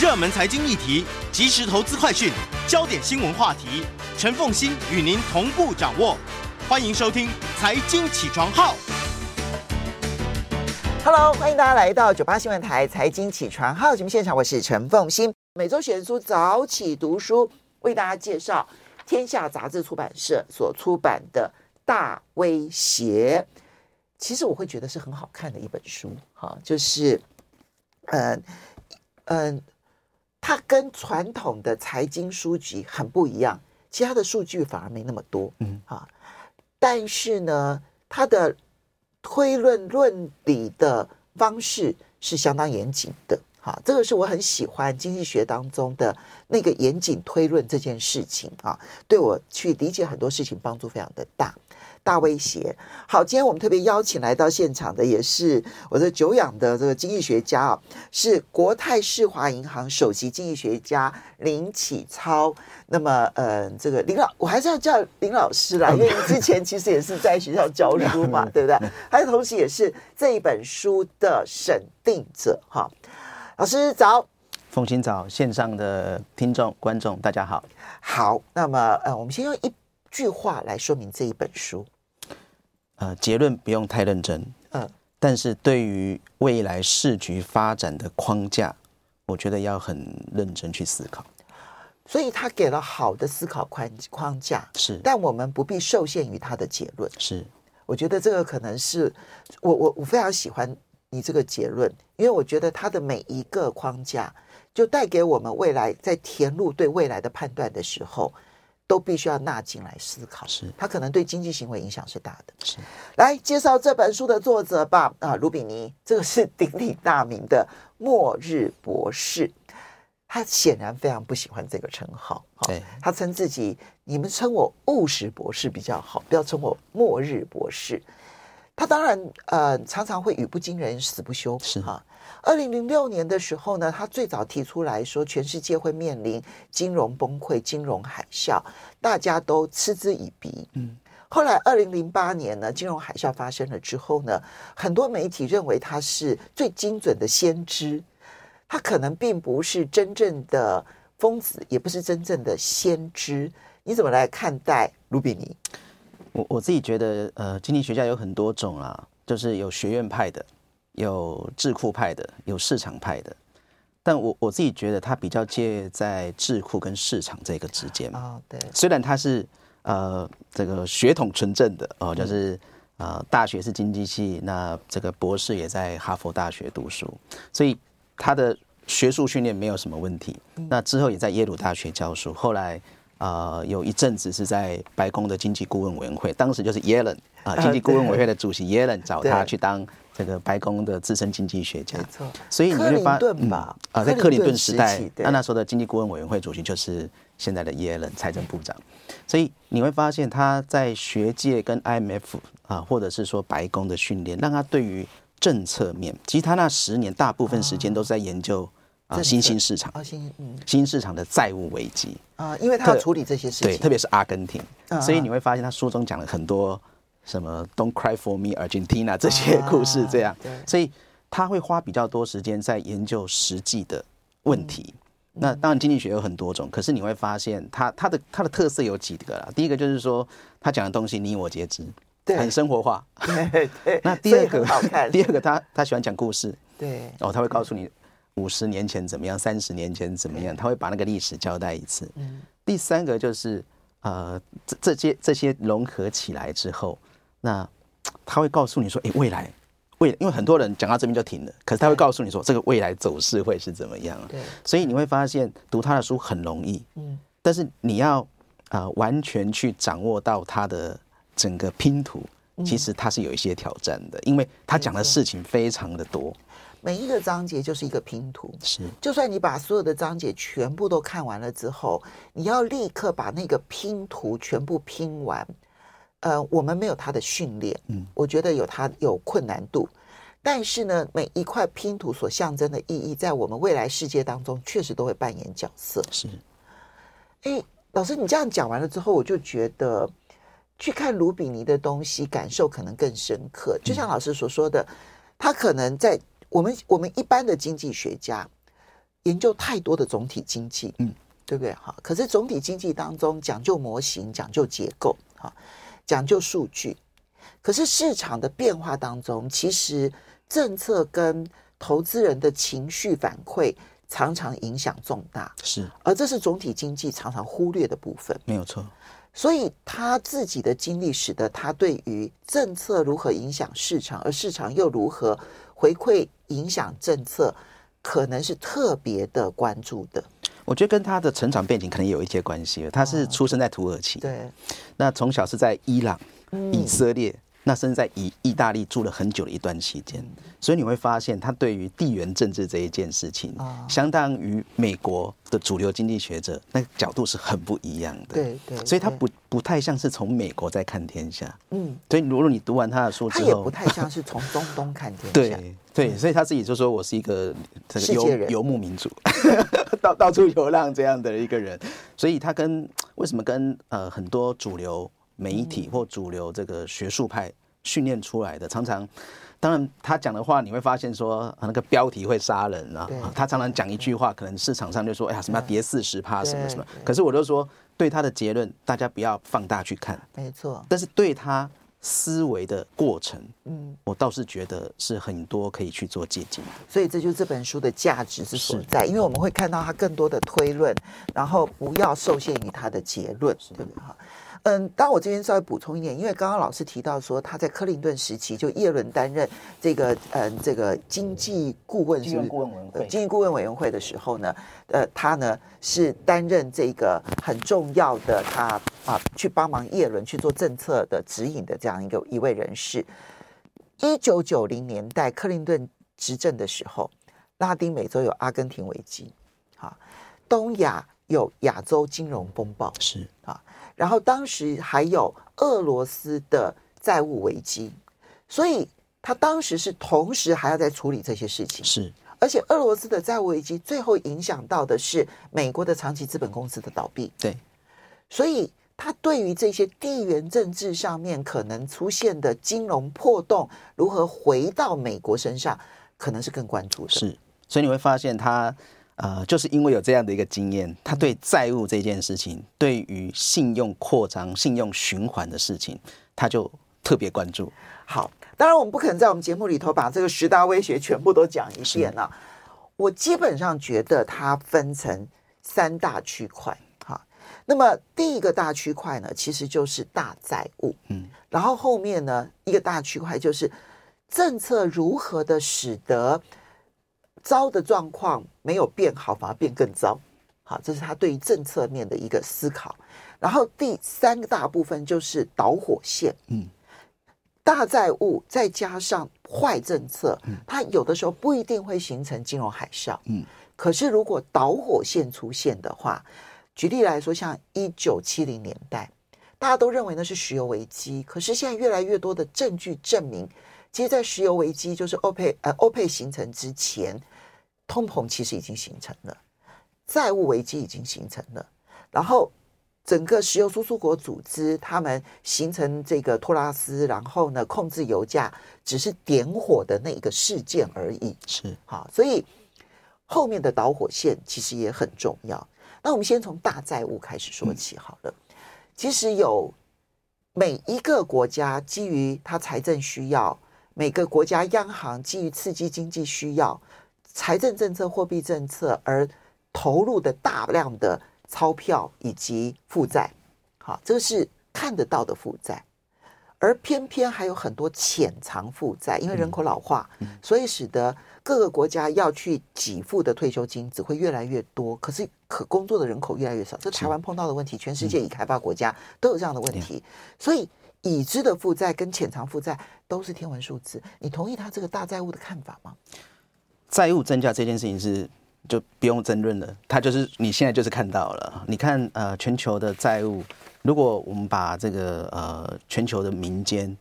热门财经议题、即时投资快讯、焦点新闻话题，陈凤欣与您同步掌握。欢迎收听《财经起床号》。Hello，欢迎大家来到九八新闻台《财经起床号》节目现场，我是陈凤欣。每周选书早起读书，为大家介绍天下杂志出版社所出版的《大威胁》。其实我会觉得是很好看的一本书，哈，就是，嗯嗯。它跟传统的财经书籍很不一样，其他的数据反而没那么多，嗯。啊，但是呢，它的推论论理的方式是相当严谨的，哈，这个是我很喜欢经济学当中的那个严谨推论这件事情啊，对我去理解很多事情帮助非常的大。大威胁。好，今天我们特别邀请来到现场的，也是我的久仰的这个经济学家啊，是国泰世华银行首席经济学家林启超。那么，呃，这个林老，我还是要叫林老师啦，因为你之前其实也是在学校教书嘛，对不对？还有，同时也是这一本书的审定者。哈，老师早，凤馨早，线上的听众观众大家好。好，那么，呃，我们先用一句话来说明这一本书，呃，结论不用太认真，嗯，但是对于未来市局发展的框架，我觉得要很认真去思考。所以他给了好的思考框框架，是，但我们不必受限于他的结论。是，我觉得这个可能是我我我非常喜欢你这个结论，因为我觉得他的每一个框架就带给我们未来在填入对未来的判断的时候。都必须要纳进来思考，是它可能对经济行为影响是大的。是，来介绍这本书的作者吧。啊，卢比尼，这个是鼎鼎大名的末日博士，他显然非常不喜欢这个称号。对，他称自己，你们称我务实博士比较好，不要称我末日博士。他当然呃，常常会语不惊人死不休，是哈。二零零六年的时候呢，他最早提出来说，全世界会面临金融崩溃、金融海啸，大家都嗤之以鼻。嗯，后来二零零八年呢，金融海啸发生了之后呢，很多媒体认为他是最精准的先知，他可能并不是真正的疯子，也不是真正的先知。你怎么来看待卢比尼？我我自己觉得，呃，经济学家有很多种啊，就是有学院派的。有智库派的，有市场派的，但我我自己觉得他比较介在智库跟市场这个之间啊。Oh, 对，虽然他是呃这个血统纯正的哦，就是呃大学是经济系，那这个博士也在哈佛大学读书，所以他的学术训练没有什么问题。那之后也在耶鲁大学教书，后来呃有一阵子是在白宫的经济顾问委员会，当时就是耶伦啊，经济顾问委员会的主席耶伦找他去当。这个白宫的资深经济学家，没错，所以你会发现啊、嗯，在克林顿时代，那那时候的经济顾问委员会主席就是现在的耶伦财政部长，所以你会发现他在学界跟 IMF 啊，或者是说白宫的训练，让他对于政策面，其实他那十年大部分时间都在研究啊新兴市场，新嗯新市场的债务危机啊，因为他要处理这些事情，对，特别是阿根廷，所以你会发现他书中讲了很多。什么 Don't cry for me, Argentina 这些故事，这样、啊，所以他会花比较多时间在研究实际的问题。嗯、那当然，经济学有很多种，可是你会发现他，他他的他的特色有几个啦。第一个就是说，他讲的东西你我皆知，很生活化。对对。那第二个，第二个他他喜欢讲故事。对。哦，他会告诉你五十年前怎么样，三十年前怎么样，他会把那个历史交代一次。嗯。第三个就是呃，这这些这些融合起来之后。那他会告诉你说，哎，未来，未，因为很多人讲到这边就停了，可是他会告诉你说，这个未来走势会是怎么样？对，所以你会发现读他的书很容易，嗯，但是你要啊、呃、完全去掌握到他的整个拼图，其实他是有一些挑战的，因为他讲的事情非常的多。每一个章节就是一个拼图，是。就算你把所有的章节全部都看完了之后，你要立刻把那个拼图全部拼完。呃，我们没有他的训练，嗯，我觉得有他有困难度。但是呢，每一块拼图所象征的意义，在我们未来世界当中，确实都会扮演角色。是。哎，老师，你这样讲完了之后，我就觉得去看卢比尼的东西，感受可能更深刻。就像老师所说的，他可能在。我们我们一般的经济学家研究太多的总体经济，嗯，对不对？哈，可是总体经济当中讲究模型，讲究结构，哈，讲究数据。可是市场的变化当中，其实政策跟投资人的情绪反馈常常影响重大，是。而这是总体经济常常忽略的部分，没有错。所以他自己的经历使得他对于政策如何影响市场，而市场又如何回馈影响政策，可能是特别的关注的。我觉得跟他的成长背景可能有一些关系。他是出生在土耳其，哦、对，那从小是在伊朗、以色列。嗯那甚至在意意大利住了很久的一段期间，所以你会发现他对于地缘政治这一件事情，相当于美国的主流经济学者那个角度是很不一样的。对对，所以他不不太像是从美国在看天下。嗯，所以如果你读完他的书之后，他也不太像是从中东看天下。对对，所以他自己就说我是一个这个游游牧民族，到到处流浪这样的一个人。所以他跟为什么跟呃很多主流。媒体或主流这个学术派训练出来的，常常，当然他讲的话，你会发现说，那个标题会杀人啊。他常常讲一句话，可能市场上就说，哎呀，什么要跌四十趴，什么什么。可是我就说，对他的结论，大家不要放大去看。没错。但是对他思维的过程，嗯，我倒是觉得是很多可以去做借鉴。所以这就是这本书的价值之所在，因为我们会看到他更多的推论，然后不要受限于他的结论，对不对？哈。嗯，当我这边稍微补充一点，因为刚刚老师提到说他在克林顿时期就叶伦担任这个嗯这个经济顾问？经济顾问委员会经济顾问委员会的时候呢，呃，他呢是担任这个很重要的他啊去帮忙叶伦去做政策的指引的这样一个一位人士。一九九零年代克林顿执政的时候，拉丁美洲有阿根廷危机，啊，东亚有亚洲金融风暴，是啊。然后当时还有俄罗斯的债务危机，所以他当时是同时还要在处理这些事情。是，而且俄罗斯的债务危机最后影响到的是美国的长期资本公司的倒闭。对，所以他对于这些地缘政治上面可能出现的金融破洞如何回到美国身上，可能是更关注的。是，所以你会发现他。呃，就是因为有这样的一个经验，他对债务这件事情，对于信用扩张、信用循环的事情，他就特别关注。好，当然我们不可能在我们节目里头把这个十大威胁全部都讲一遍了。我基本上觉得它分成三大区块。哈，那么第一个大区块呢，其实就是大债务。嗯，然后后面呢，一个大区块就是政策如何的使得。糟的状况没有变好，反而变更糟。好，这是他对于政策面的一个思考。然后第三个大部分就是导火线。嗯，大债务再加上坏政策，它有的时候不一定会形成金融海啸。嗯，可是如果导火线出现的话，举例来说，像一九七零年代，大家都认为那是石油危机，可是现在越来越多的证据证明，其实，在石油危机就是欧佩呃欧佩形成之前。通膨其实已经形成了，债务危机已经形成了，然后整个石油输出国组织他们形成这个托拉斯，然后呢控制油价，只是点火的那一个事件而已。是好，所以后面的导火线其实也很重要。那我们先从大债务开始说起好了。嗯、其实有每一个国家基于它财政需要，每个国家央行基于刺激经济需要。财政政策、货币政策而投入的大量的钞票以及负债，好，这个是看得到的负债。而偏偏还有很多潜藏负债，因为人口老化，嗯、所以使得各个国家要去给付的退休金只会越来越多，可是可工作的人口越来越少。这台湾碰到的问题，全世界已开发国家都有这样的问题，嗯、所以已知的负债跟潜藏负债都是天文数字。你同意他这个大债务的看法吗？债务增加这件事情是就不用争论了，他就是你现在就是看到了。你看呃，全球的债务。如果我们把这个呃全球的民间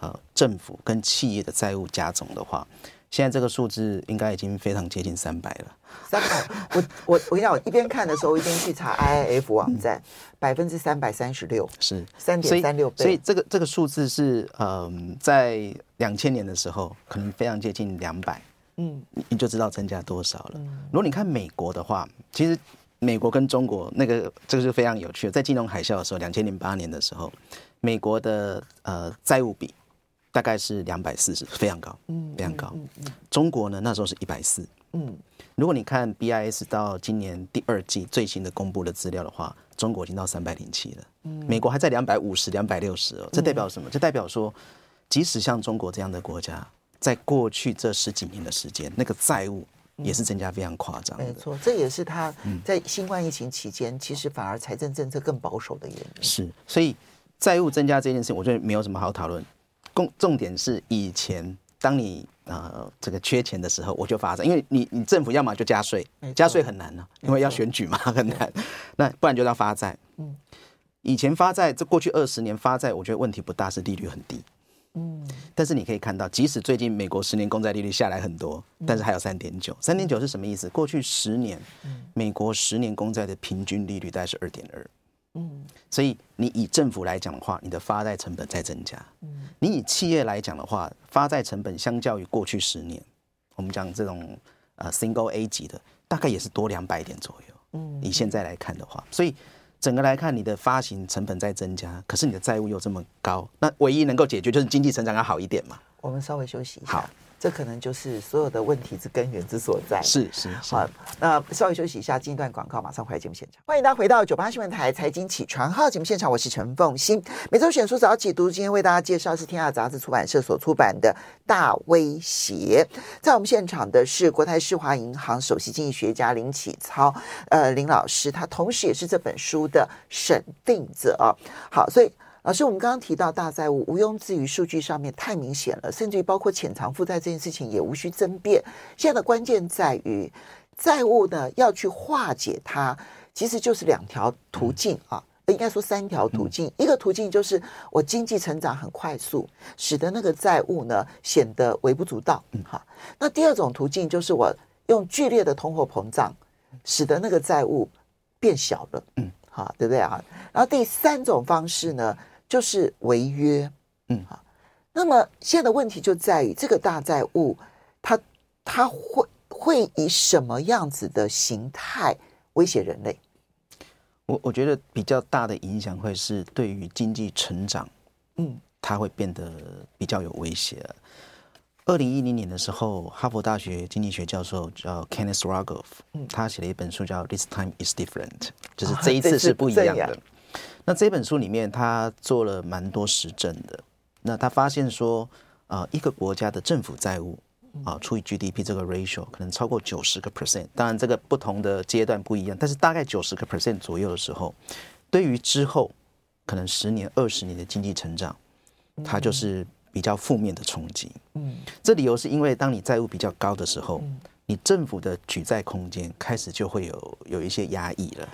呃政府跟企业的债务加总的话，现在这个数字应该已经非常接近三百了。三百，我我我跟你讲，我一边看的时候，一边去查 IIF 网站，百分之三百三十六，是三点三六倍。所以这个这个数字是嗯、呃，在两千年的时候可能非常接近两百，嗯，你就知道增加多少了。如果你看美国的话，其实。美国跟中国那个这个是非常有趣的，在金融海啸的时候，两千零八年的时候，美国的呃债务比大概是两百四十，非常高，嗯，非常高。中国呢那时候是一百四，嗯。如果你看 BIS 到今年第二季最新的公布的资料的话，中国已经到三百零七了，嗯，美国还在两百五十、两百六十哦。这代表什么？这代表说，即使像中国这样的国家，在过去这十几年的时间，那个债务。也是增加非常夸张，没错，这也是他在新冠疫情期间，其实反而财政政策更保守的原因。是，所以债务增加这件事情，我觉得没有什么好讨论。重重点是以前，当你呃这个缺钱的时候，我就发债，因为你你政府要么就加税，加税很难呢、啊，因为要选举嘛，很难。那不然就要发债。嗯，以前发债，这过去二十年发债，我觉得问题不大，是利率很低。嗯，但是你可以看到，即使最近美国十年公债利率下来很多，但是还有三点九。三点九是什么意思？过去十年，美国十年公债的平均利率大概是二点二。嗯，所以你以政府来讲的话，你的发债成本在增加。嗯，你以企业来讲的话，发债成本相较于过去十年，我们讲这种呃 Single A 级的，大概也是多两百点左右。嗯，以现在来看的话，所以。整个来看，你的发行成本在增加，可是你的债务又这么高，那唯一能够解决就是经济成长要好一点嘛。我们稍微休息一下。好。这可能就是所有的问题之根源之所在。是是，是好，那稍微休息一下，进一段广告，马上回来节目现场。欢迎大家回到九八新闻台财经起床号节目现场，我是陈凤欣。每周选书早起读，今天为大家介绍是天下杂志出版社所出版的《大威胁》。在我们现场的是国泰世华银行首席经济学家林启超，呃，林老师，他同时也是这本书的审定者啊。好，所以。老师，我们刚刚提到大债务，毋庸置疑，数据上面太明显了，甚至于包括潜藏负债这件事情也无需争辩。现在的关键在于债务呢，要去化解它，其实就是两条途径啊，应该说三条途径。一个途径就是我经济成长很快速，使得那个债务呢显得微不足道。好，那第二种途径就是我用剧烈的通货膨胀，使得那个债务变小了。嗯，好，对不对啊？然后第三种方式呢？就是违约，嗯好，那么现在的问题就在于这个大债务，它它会会以什么样子的形态威胁人类？我我觉得比较大的影响会是对于经济成长，嗯，它会变得比较有威胁。二零一零年的时候，哈佛大学经济学教授叫 Kenneth Rogoff，嗯，他写了一本书叫《This Time Is Different》，就是这一次是不一样的。那这本书里面，他做了蛮多实证的。那他发现说，啊，一个国家的政府债务啊，除以 GDP 这个 ratio 可能超过九十个 percent。当然，这个不同的阶段不一样，但是大概九十个 percent 左右的时候，对于之后可能十年、二十年的经济成长，它就是比较负面的冲击。嗯，这理由是因为当你债务比较高的时候，你政府的举债空间开始就会有有一些压抑了。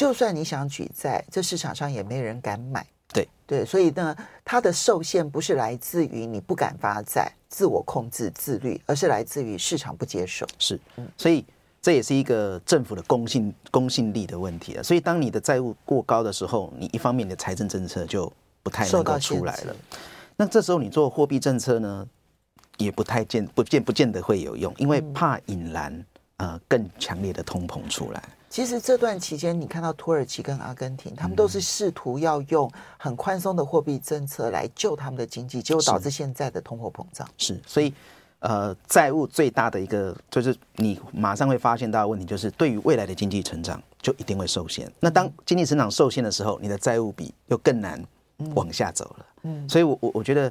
就算你想举债，这市场上也没人敢买。对对，所以呢，它的受限不是来自于你不敢发债、自我控制、自律，而是来自于市场不接受。是，所以这也是一个政府的公信公信力的问题了。所以当你的债务过高的时候，你一方面的财政政策就不太能够出来了。那这时候你做货币政策呢，也不太见不见不见得会有用，因为怕引燃呃更强烈的通膨出来。其实这段期间，你看到土耳其跟阿根廷，他们都是试图要用很宽松的货币政策来救他们的经济，结果导致现在的通货膨胀。是，所以，呃，债务最大的一个就是你马上会发现到的问题，就是对于未来的经济成长就一定会受限。那当经济成长受限的时候，你的债务比又更难往下走了。嗯，所以我我我觉得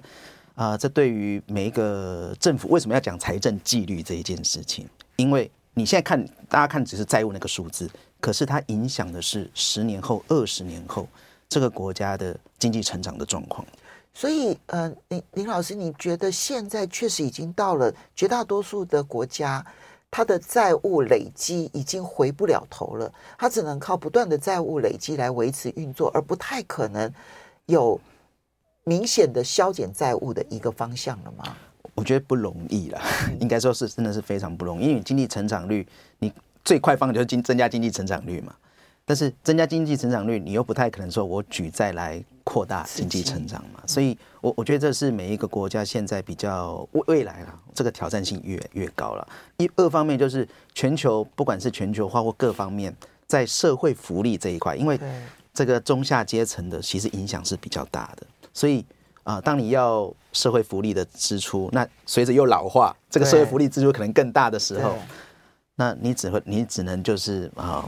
啊、呃，这对于每一个政府为什么要讲财政纪律这一件事情？因为你现在看大家看只是债务那个数字，可是它影响的是十年后、二十年后这个国家的经济成长的状况。所以，呃，林林老师，你觉得现在确实已经到了绝大多数的国家，它的债务累积已经回不了头了，它只能靠不断的债务累积来维持运作，而不太可能有明显的削减债务的一个方向了吗？我觉得不容易了，应该说是真的是非常不容易，因为经济成长率，你最快方法就是经增加经济成长率嘛。但是增加经济成长率，你又不太可能说我举债来扩大经济成长嘛，所以我我觉得这是每一个国家现在比较未未来了，这个挑战性越越高了。一二方面就是全球不管是全球化或各方面，在社会福利这一块，因为这个中下阶层的其实影响是比较大的，所以啊，当你要社会福利的支出，那随着又老化，这个社会福利支出可能更大的时候，那你只会你只能就是啊。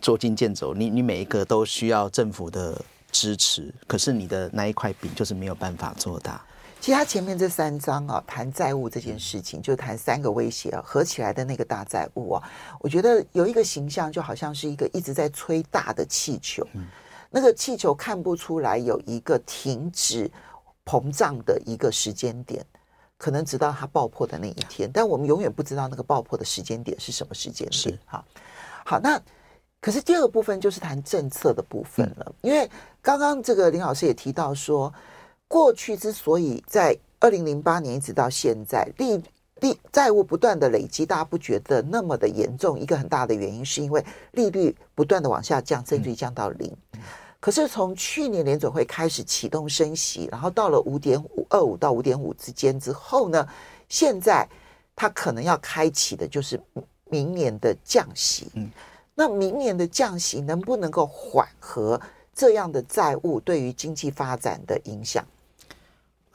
捉襟见肘，你你每一个都需要政府的支持，可是你的那一块饼就是没有办法做大。其实他前面这三章啊，谈债务这件事情，就谈三个威胁啊，合起来的那个大债务啊，我觉得有一个形象，就好像是一个一直在吹大的气球，那个气球看不出来有一个停止膨胀的一个时间点，可能直到它爆破的那一天，但我们永远不知道那个爆破的时间点是什么时间点。是好，好那。可是第二个部分就是谈政策的部分了，因为刚刚这个林老师也提到说，过去之所以在二零零八年一直到现在，利利债务不断的累积，大家不觉得那么的严重，一个很大的原因是因为利率不断的往下降，甚至于降到零。可是从去年联准会开始启动升息，然后到了五点五二五到五点五之间之后呢，现在它可能要开启的就是明年的降息。嗯。那明年的降息能不能够缓和这样的债务对于经济发展的影响？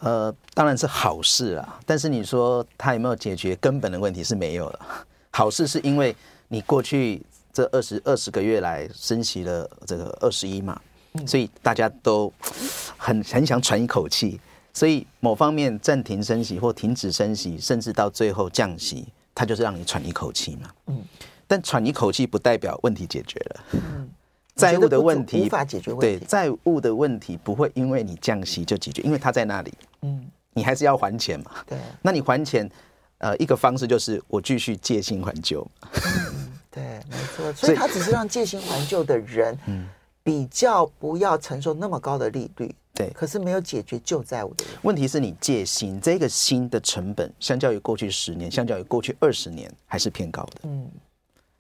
呃，当然是好事啊。但是你说它有没有解决根本的问题是没有了。好事是因为你过去这二十二十个月来升息了这个二十一码，所以大家都很很想喘一口气。所以某方面暂停升息或停止升息，甚至到最后降息，它就是让你喘一口气嘛。嗯。但喘一口气不代表问题解决了。嗯，债务的问题无法解决问题。对，债务的问题不会因为你降息就解决，因为它在那里。嗯，你还是要还钱嘛。对。那你还钱，呃，一个方式就是我继续借新还旧。嗯，对，没错。所以它只是让借新还旧的人，嗯，比较不要承受那么高的利率。对。可是没有解决旧债务的人。问题是你借新这个新的成本，相较于过去十年，相较于过去二十年，还是偏高的。嗯。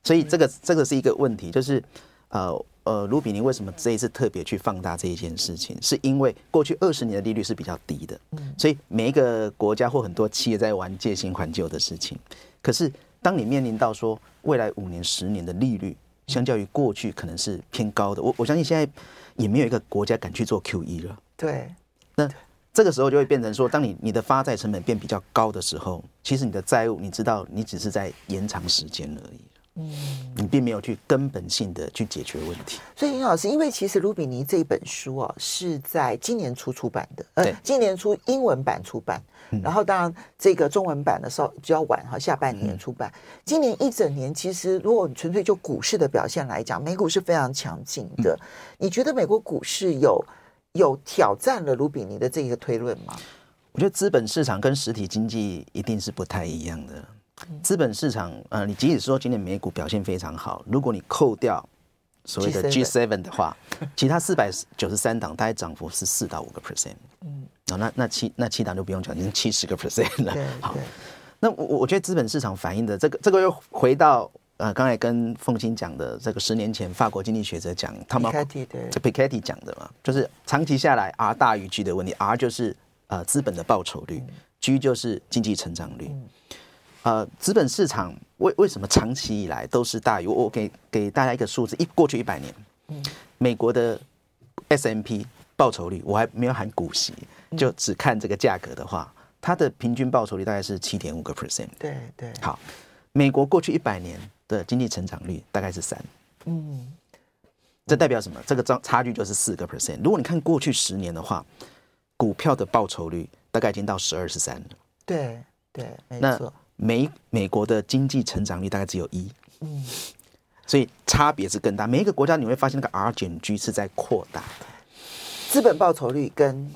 所以这个这个是一个问题，就是，呃呃，卢比尼为什么这一次特别去放大这一件事情？是因为过去二十年的利率是比较低的，嗯所以每一个国家或很多企业在玩借新还旧的事情。可是当你面临到说未来五年、十年的利率，相较于过去可能是偏高的，我我相信现在也没有一个国家敢去做 QE 了。对，那这个时候就会变成说，当你你的发债成本变比较高的时候，其实你的债务，你知道，你只是在延长时间而已。嗯，你并没有去根本性的去解决问题。所以尹老师，因为其实卢比尼这本书啊是在今年初出版的，呃，今年初英文版出版，然后当然这个中文版的时候比较晚哈，下半年出版。今年一整年，其实如果你纯粹就股市的表现来讲，美股是非常强劲的。你觉得美国股市有有挑战了卢比尼的这一个推论吗？我觉得资本市场跟实体经济一定是不太一样的。资本市场，呃，你即使说今年美股表现非常好，如果你扣掉所谓的 G7 的话，其他四百九十三档大概涨幅是四到五个 percent，嗯，哦，那那七那七档就不用讲，已经七十个 percent 了。好，那我我觉得资本市场反映的这个这个又回到呃刚才跟凤馨讲的这个十年前法国经济学者讲，他们这 Piketty 讲的嘛，就是长期下来 R 大于 G 的问题，R 就是呃资本的报酬率，G 就是经济成长率。呃，资本市场为为什么长期以来都是大于？我我给给大家一个数字，一过去一百年，嗯，美国的 S M P 报酬率，我还没有含股息，就只看这个价格的话，它的平均报酬率大概是七点五个 percent。对对。好，美国过去一百年的经济成长率大概是三。嗯。这代表什么？这个差差距就是四个 percent。如果你看过去十年的话，股票的报酬率大概已经到十二十三了。对对，没错。那美美国的经济成长率大概只有一，嗯，所以差别是更大。每一个国家你会发现那个 R 减 G 是在扩大的，资本报酬率跟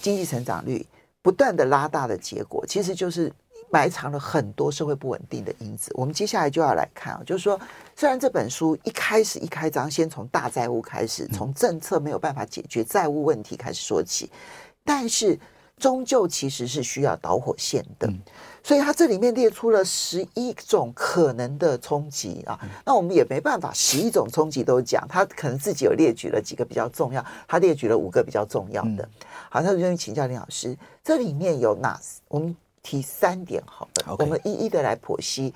经济成长率不断的拉大的结果，其实就是。埋藏了很多社会不稳定的因子。我们接下来就要来看啊，就是说，虽然这本书一开始一开章先从大债务开始，从政策没有办法解决债务问题开始说起，但是终究其实是需要导火线的。所以他这里面列出了十一种可能的冲击啊。那我们也没办法十一种冲击都讲，他可能自己有列举了几个比较重要，他列举了五个比较重要的。好，那就愿意请教林老师，这里面有哪我们？提三点好了我们一一的来剖析，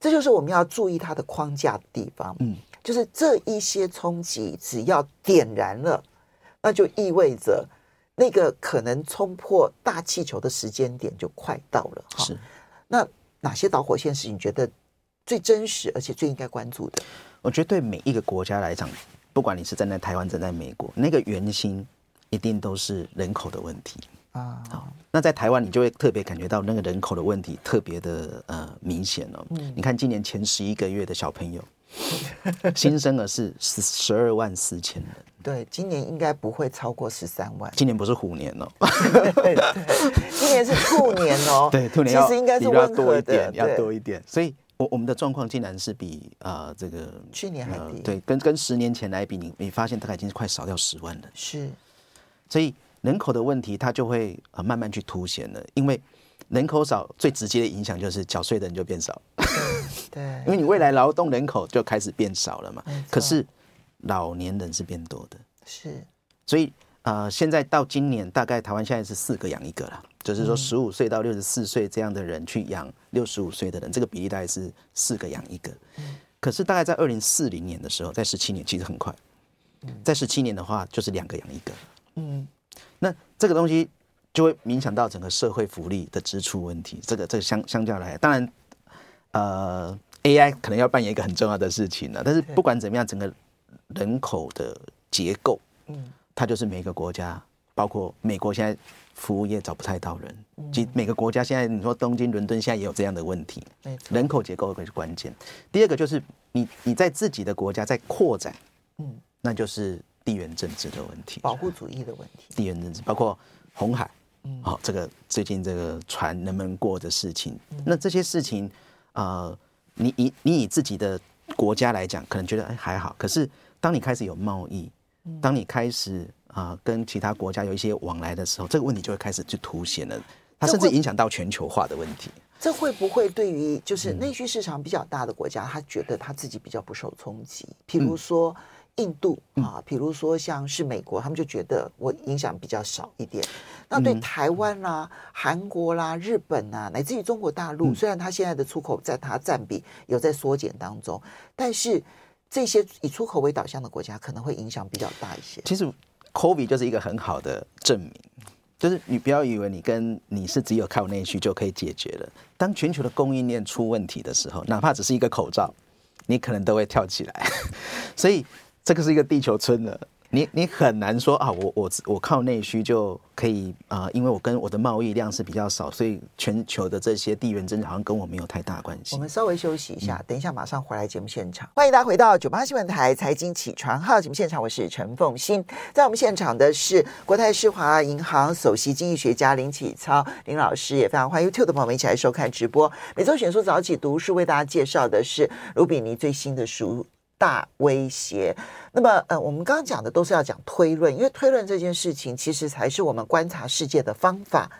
这就是我们要注意它的框架的地方。嗯，就是这一些冲击，只要点燃了，那就意味着那个可能冲破大气球的时间点就快到了。是，那哪些导火线是你觉得最真实而且最应该关注的？我觉得对每一个国家来讲，不管你是站在台湾，站在美国，那个圆心一定都是人口的问题。啊，好，那在台湾你就会特别感觉到那个人口的问题特别的呃明显哦。嗯，你看今年前十一个月的小朋友，新生儿是十十二万四千人。对，今年应该不会超过十三万。今年不是虎年哦，对，今年是兔年哦。对，兔年其实应该是温和的，要多一点。所以，我我们的状况竟然是比啊、呃、这个去年还低。对，跟跟十年前来比，你你发现大概已经是快少掉十万了。是，所以。人口的问题，它就会呃慢慢去凸显了，因为人口少，最直接的影响就是缴税的人就变少。对，因为你未来劳动人口就开始变少了嘛。可是老年人是变多的。是。所以呃，现在到今年，大概台湾现在是四个养一个了，就是说十五岁到六十四岁这样的人去养六十五岁的人，这个比例大概是四个养一个。可是大概在二零四零年的时候，在十七年其实很快，在十七年的话就是两个养一个。嗯。那这个东西就会影响到整个社会福利的支出问题。这个这个相相较来，当然，呃，AI 可能要扮演一个很重要的事情了。但是不管怎么样，整个人口的结构，嗯，它就是每个国家，包括美国现在服务业找不太到人，即每个国家现在你说东京、伦敦现在也有这样的问题。人口结构会是关键。第二个就是你你在自己的国家在扩展，嗯，那就是。地缘政治的问题，保护主义的问题，地缘政治包括红海，嗯，好，这个最近这个船能不能过的事情，那这些事情，呃，你以你以自己的国家来讲，可能觉得哎还好，可是当你开始有贸易，当你开始啊跟其他国家有一些往来的时候，这个问题就会开始就凸显了，它甚至影响到全球化的问题。这会不会对于就是内需市场比较大的国家，他觉得他自己比较不受冲击？譬如说。印度啊，比如说像是美国，他们就觉得我影响比较少一点。那对台湾啦、啊、韩国啦、日本啊，乃至于中国大陆，虽然它现在的出口在它占比有在缩减当中，但是这些以出口为导向的国家可能会影响比较大一些。其实，COVID 就是一个很好的证明，就是你不要以为你跟你是只有靠内需就可以解决了。当全球的供应链出问题的时候，哪怕只是一个口罩，你可能都会跳起来。所以。这个是一个地球村的，你你很难说啊，我我我靠内需就可以啊、呃，因为我跟我的贸易量是比较少，所以全球的这些地缘政治好像跟我没有太大关系。我们稍微休息一下，等一下马上回来节目现场。欢迎大家回到九八新闻台财经起床号节目现场，我是陈凤欣，在我们现场的是国泰世华银行首席经济学家林启超林老师，也非常欢迎 YouTube 的朋友们一起来收看直播。每周选书早起读书为大家介绍的是卢比尼最新的书。大威胁。那么，呃，我们刚刚讲的都是要讲推论，因为推论这件事情其实才是我们观察世界的方法。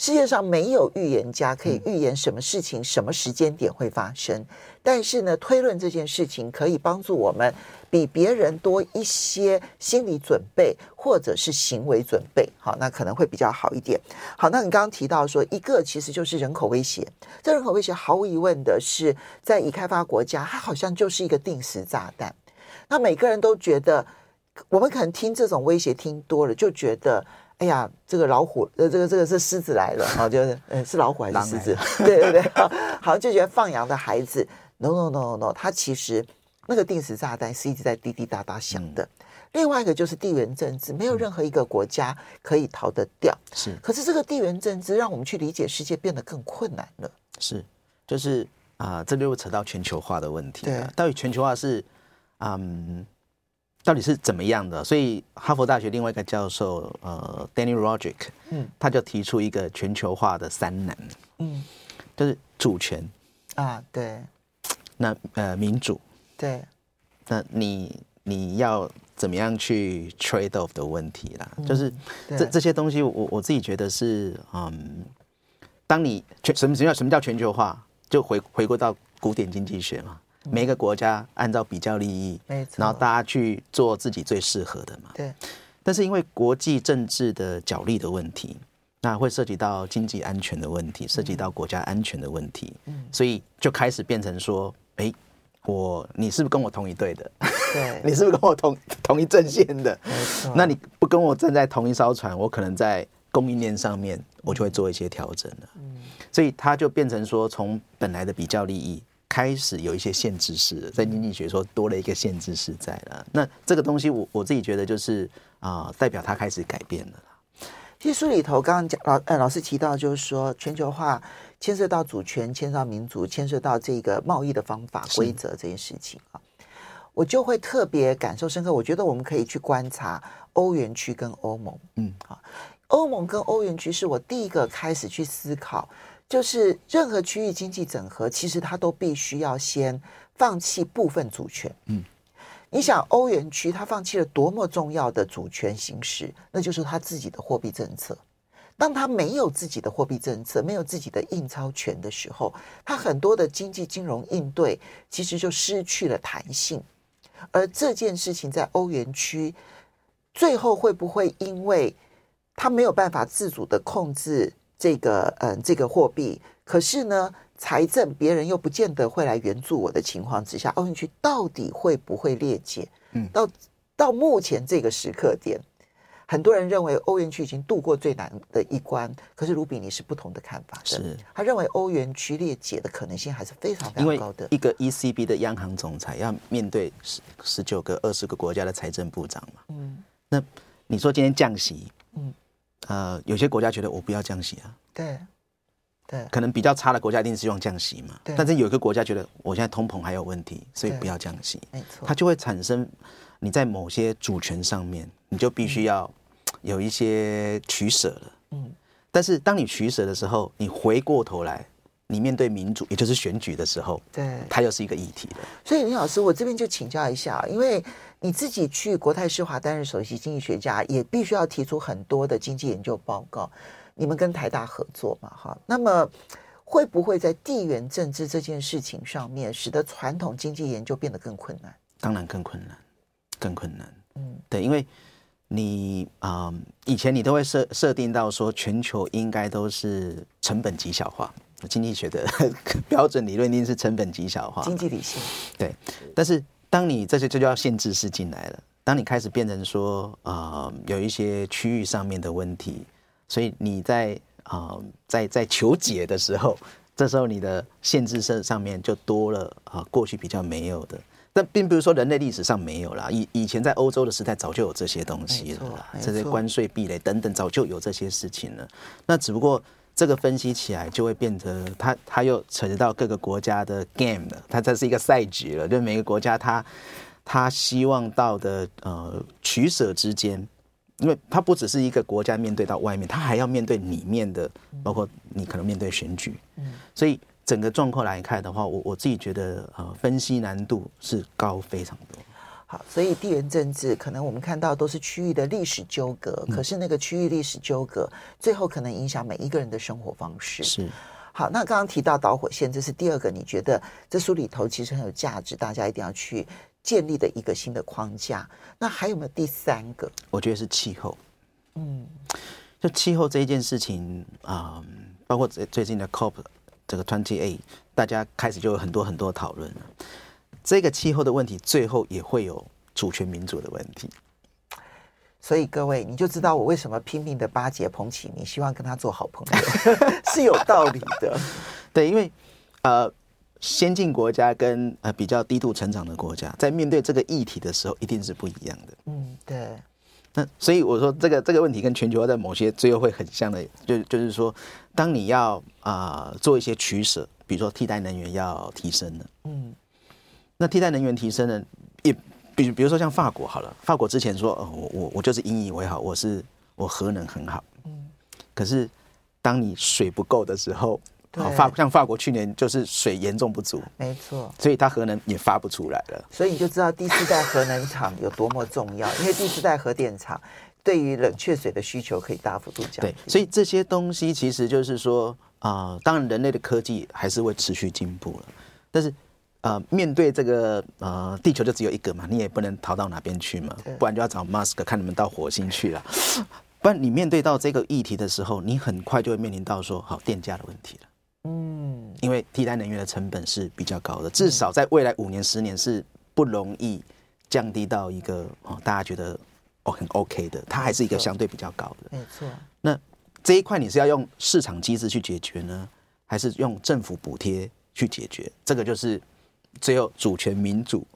世界上没有预言家可以预言什么事情、什么时间点会发生，但是呢，推论这件事情可以帮助我们比别人多一些心理准备或者是行为准备。好，那可能会比较好一点。好，那你刚刚提到说，一个其实就是人口威胁。这人口威胁毫无疑问的是，在已开发国家，它好像就是一个定时炸弹。那每个人都觉得，我们可能听这种威胁听多了，就觉得。哎呀，这个老虎，呃，这个这个是狮子来了啊，就是，呃，是老虎还是狮子？对对对，好，就觉得放羊的孩子，no no no no，他其实那个定时炸弹是一直在滴滴答答响的。嗯、另外一个就是地缘政治，没有任何一个国家可以逃得掉。是，可是这个地缘政治让我们去理解世界变得更困难了。是，就是啊、呃，这就扯到全球化的问题。对，到底全球化是嗯，到底是怎么样的？所以哈佛大学另外一个教授呃，Danny Rodrik，嗯，他就提出一个全球化的三难，嗯，就是主权啊，对，那呃民主，对，那你你要怎么样去 trade off 的问题啦？嗯、就是这这些东西我，我我自己觉得是嗯，当你全什么什么叫什么叫全球化？就回回归到古典经济学嘛。每一个国家按照比较利益，没错，然后大家去做自己最适合的嘛。对。但是因为国际政治的角力的问题，那会涉及到经济安全的问题，涉及到国家安全的问题，嗯，所以就开始变成说，哎，我你是不是跟我同一队的？对，你是不是跟我同同一阵线的？那你不跟我站在同一艘船，我可能在供应链上面，我就会做一些调整了。嗯。所以它就变成说，从本来的比较利益。开始有一些限制式，在经济学说多了一个限制式在了。那这个东西我，我我自己觉得就是啊、呃，代表它开始改变了。其实书里头刚刚讲老呃老师提到，就是说全球化牵涉到主权，牵涉到民族，牵涉到这个贸易的方法规则这件事情啊，我就会特别感受深刻。我觉得我们可以去观察欧元区跟欧盟，嗯啊，欧盟跟欧元区是我第一个开始去思考。就是任何区域经济整合，其实它都必须要先放弃部分主权。嗯，你想欧元区它放弃了多么重要的主权形式，那就是它自己的货币政策。当它没有自己的货币政策，没有自己的印钞权的时候，它很多的经济金融应对其实就失去了弹性。而这件事情在欧元区最后会不会因为它没有办法自主的控制？这个嗯，这个货币，可是呢，财政别人又不见得会来援助我的情况之下，欧元区到底会不会裂解？嗯，到到目前这个时刻点，很多人认为欧元区已经度过最难的一关，可是卢比尼是不同的看法的，是他认为欧元区裂解的可能性还是非常非常高的。一个 ECB 的央行总裁要面对十十九个、二十个国家的财政部长嘛，嗯，那你说今天降息，嗯。呃，有些国家觉得我不要降息啊，对，对，可能比较差的国家一定是希望降息嘛，对。但是有一个国家觉得我现在通膨还有问题，所以不要降息，没错。它就会产生你在某些主权上面，你就必须要有一些取舍了，嗯。但是当你取舍的时候，你回过头来，你面对民主，也就是选举的时候，对，它又是一个议题了。所以林老师，我这边就请教一下，因为。你自己去国泰世华担任首席经济学家，也必须要提出很多的经济研究报告。你们跟台大合作嘛，哈，那么会不会在地缘政治这件事情上面，使得传统经济研究变得更困难？当然更困难，更困难。嗯，对，因为你啊、呃，以前你都会设设定到说，全球应该都是成本极小化，经济学的 标准理论一定是成本极小化，经济理性。对，但是。当你这些这就叫限制式进来了。当你开始变成说，呃，有一些区域上面的问题，所以你在啊、呃，在在求解的时候，这时候你的限制上上面就多了啊、呃，过去比较没有的。但并不是说人类历史上没有啦，以以前在欧洲的时代早就有这些东西了啦，这些关税壁垒等等早就有这些事情了。那只不过。这个分析起来就会变得，它它又扯及到各个国家的 game 了，它这是一个赛局了。就每个国家它它希望到的呃取舍之间，因为它不只是一个国家面对到外面，它还要面对里面的，包括你可能面对选举，嗯，所以整个状况来看的话，我我自己觉得呃分析难度是高非常多。好，所以地缘政治可能我们看到都是区域的历史纠葛，可是那个区域历史纠葛最后可能影响每一个人的生活方式。是，好，那刚刚提到导火线，这是第二个，你觉得这书里头其实很有价值，大家一定要去建立的一个新的框架。那还有没有第三个？我觉得是气候。嗯，就气候这一件事情啊、嗯，包括最最近的 COP 这个 Twenty Eight，大家开始就有很多很多讨论了。这个气候的问题，最后也会有主权民主的问题。所以各位，你就知道我为什么拼命的巴结彭启明，希望跟他做好朋友，是有道理的。对，因为呃，先进国家跟呃比较低度成长的国家，在面对这个议题的时候，一定是不一样的。嗯，对。那所以我说，这个这个问题跟全球化在某些最后会很像的，就就是说，当你要啊、呃、做一些取舍，比如说替代能源要提升的，嗯，那替代能源提升呢，也比比如说像法国好了，法国之前说，哦、我我我就是引以为豪，我是我核能很好，嗯，可是当你水不够的时候。好，法像法国去年就是水严重不足，没错，所以它核能也发不出来了。所以你就知道第四代核能厂有多么重要，因为第四代核电厂对于冷却水的需求可以大幅度降低。对，所以这些东西其实就是说啊、呃，当然人类的科技还是会持续进步了，但是呃，面对这个呃，地球就只有一个嘛，你也不能逃到哪边去嘛，不然就要找 Musk 看你们到火星去了。不然你面对到这个议题的时候，你很快就会面临到说好电价的问题了。嗯，因为替代能源的成本是比较高的，至少在未来五年、十年是不容易降低到一个哦大家觉得哦很 OK 的，它还是一个相对比较高的。没错。那这一块你是要用市场机制去解决呢，还是用政府补贴去解决？这个就是最后主权民主。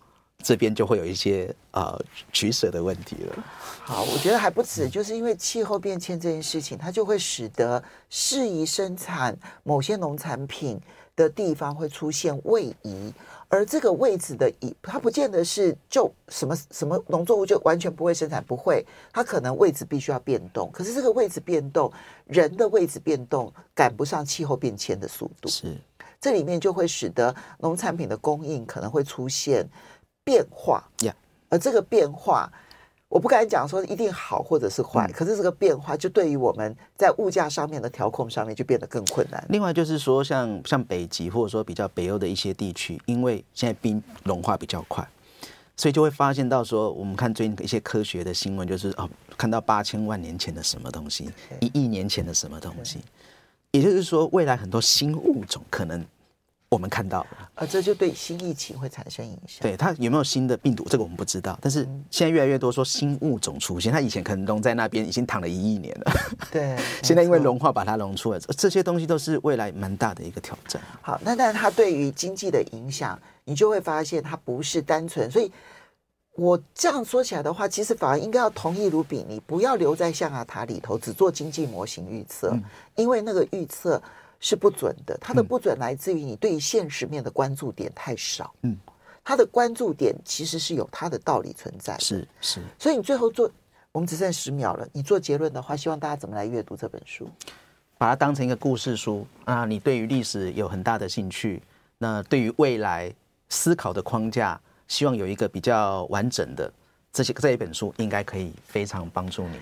这边就会有一些呃取舍的问题了。好，我觉得还不止，就是因为气候变迁这件事情，它就会使得适宜生产某些农产品的地方会出现位移，而这个位置的移，它不见得是就什么什么农作物就完全不会生产，不会，它可能位置必须要变动。可是这个位置变动，人的位置变动赶不上气候变迁的速度，是这里面就会使得农产品的供应可能会出现。变化呀，而这个变化，我不敢讲说一定好或者是坏，可是这个变化就对于我们在物价上面的调控上面就变得更困难。另外就是说，像像北极或者说比较北欧的一些地区，因为现在冰融化比较快，所以就会发现到说，我们看最近一些科学的新闻，就是哦，看到八千万年前的什么东西，一亿年前的什么东西，也就是说，未来很多新物种可能。我们看到了，啊，这就对新疫情会产生影响。对，它有没有新的病毒，这个我们不知道。但是现在越来越多说新物种出现，它以前可能融在那边已经躺了一亿年了。对，现在因为融化把它融出来，这些东西都是未来蛮大的一个挑战。好，那但是它对于经济的影响，你就会发现它不是单纯。所以我这样说起来的话，其实反而应该要同意卢比，你不要留在象牙塔里头只做经济模型预测，嗯、因为那个预测。是不准的，它的不准来自于你对于现实面的关注点太少。嗯，它的关注点其实是有它的道理存在的。是是，所以你最后做，我们只剩十秒了。你做结论的话，希望大家怎么来阅读这本书？把它当成一个故事书啊！你对于历史有很大的兴趣，那对于未来思考的框架，希望有一个比较完整的这些这一本书，应该可以非常帮助你。